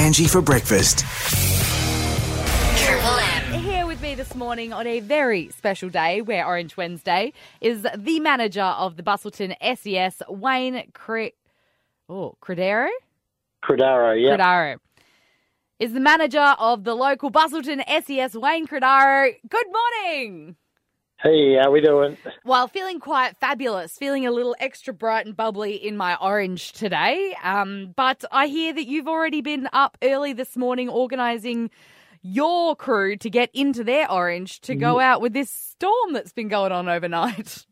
Angie for breakfast. Here with me this morning on a very special day, Wear Orange Wednesday is the manager of the Busselton SES, Wayne Cre- oh, Credero? Credaro, yeah. Credaro. Is the manager of the local Busselton SES, Wayne Credaro. Good morning. Hey, how we doing? Well, feeling quite fabulous, feeling a little extra bright and bubbly in my orange today. Um, but I hear that you've already been up early this morning organising your crew to get into their orange to go out with this storm that's been going on overnight.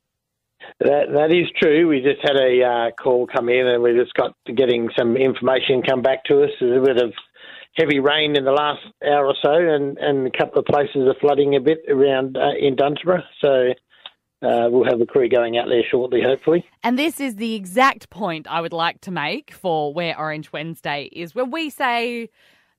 That that is true. We just had a uh, call come in, and we just got getting some information come back to us. There's a bit of heavy rain in the last hour or so, and, and a couple of places are flooding a bit around uh, in Dunsborough. So uh, we'll have a crew going out there shortly, hopefully. And this is the exact point I would like to make for Wear Orange Wednesday is. When we say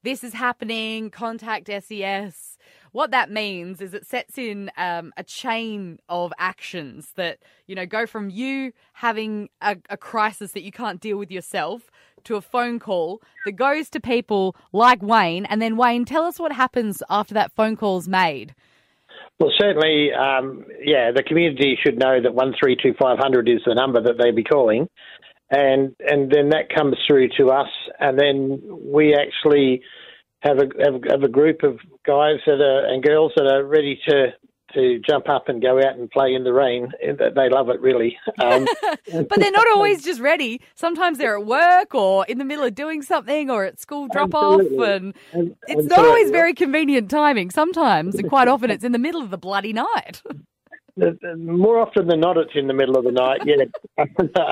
this is happening, contact SES, what that means is it sets in um, a chain of actions that, you know, go from you having a, a crisis that you can't deal with yourself to a phone call that goes to people like Wayne. And then, Wayne, tell us what happens after that phone call's made. Well, certainly, um, yeah, the community should know that one three two five hundred is the number that they be calling, and and then that comes through to us, and then we actually have a have, have a group of guys that are and girls that are ready to to jump up and go out and play in the rain. They love it really. Um, But they're not always just ready. Sometimes they're at work or in the middle of doing something or at school drop off. And it's not always very convenient timing. Sometimes, and quite often, it's in the middle of the bloody night. More often than not, it's in the middle of the night. Yeah,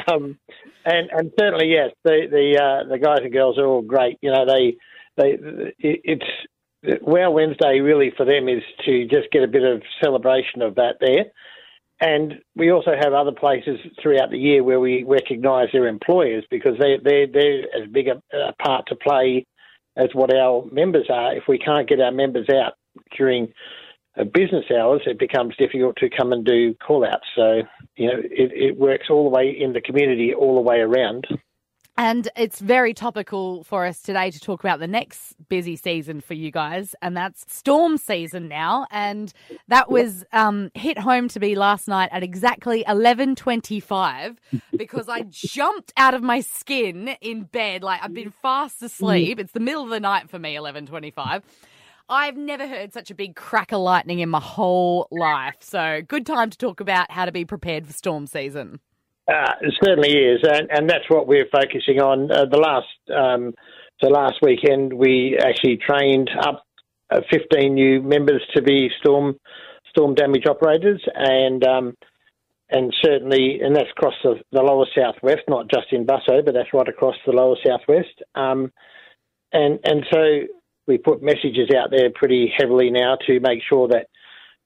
um, and and certainly yes, the the uh, the guys and girls are all great. You know, they they it's Wow Wednesday really for them is to just get a bit of celebration of that there. And we also have other places throughout the year where we recognise their employers because they they they're as big a, a part to play as what our members are. If we can't get our members out during uh, business hours, it becomes difficult to come and do call outs. So, you know, it, it works all the way in the community, all the way around. And it's very topical for us today to talk about the next busy season for you guys, and that's storm season now. And that was um, hit home to me last night at exactly eleven twenty-five because I jumped out of my skin in bed, like I've been fast asleep. It's the middle of the night for me, eleven twenty-five. I've never heard such a big crack of lightning in my whole life. So, good time to talk about how to be prepared for storm season. Uh, it certainly is, and, and that's what we're focusing on. Uh, the last, um, last weekend, we actually trained up uh, 15 new members to be storm storm damage operators, and um, and certainly, and that's across the, the lower southwest, not just in Busso, but that's right across the lower southwest. Um, and and so we put messages out there pretty heavily now to make sure that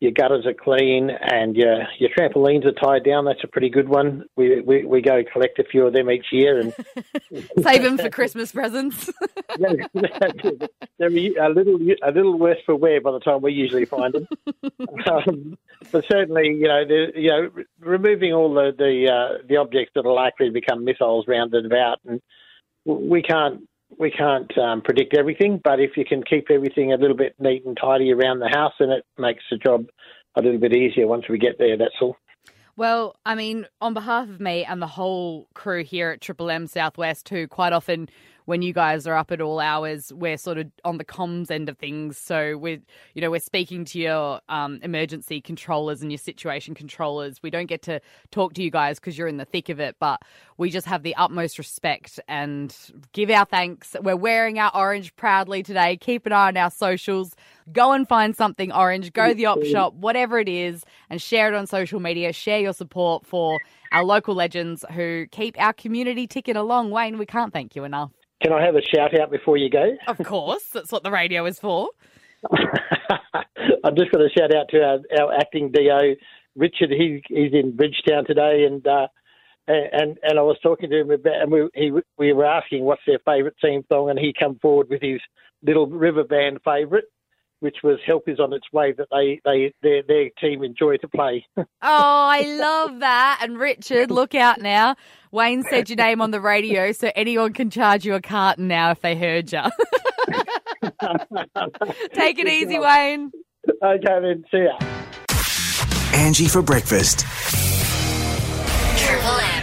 your gutters are clean and your your trampolines are tied down. That's a pretty good one. We we, we go collect a few of them each year, and Save them for Christmas presents. they're a little a little worse for wear by the time we usually find them. um, but certainly, you know, the, you know, removing all the the, uh, the objects that are likely to become missiles round and about, and we can't we can't um, predict everything. But if you can keep everything a little bit neat and tidy around the house, then it makes the job a little bit easier once we get there. That's all. Well, I mean, on behalf of me and the whole crew here at Triple M Southwest, who quite often when you guys are up at all hours, we're sort of on the comms end of things. So we're, you know, we're speaking to your um, emergency controllers and your situation controllers. We don't get to talk to you guys because you're in the thick of it, but we just have the utmost respect and give our thanks. We're wearing our orange proudly today. Keep an eye on our socials. Go and find something orange. Go to the op shop, whatever it is, and share it on social media. Share your support for our local legends who keep our community ticking along. Wayne, we can't thank you enough. Can I have a shout out before you go? Of course, that's what the radio is for. I'm just going to shout out to our, our acting DO, Richard. He, he's in Bridgetown today, and uh, and and I was talking to him about, and we he, we were asking what's their favourite theme song, and he come forward with his little river band favourite, which was "Help Is on Its Way," that they they their their team enjoy to play. Oh, I love that. And Richard, look out now. Wayne said your name on the radio, so anyone can charge you a carton now if they heard you. Take it easy, Wayne. Okay, then. See ya. Angie for breakfast. Triple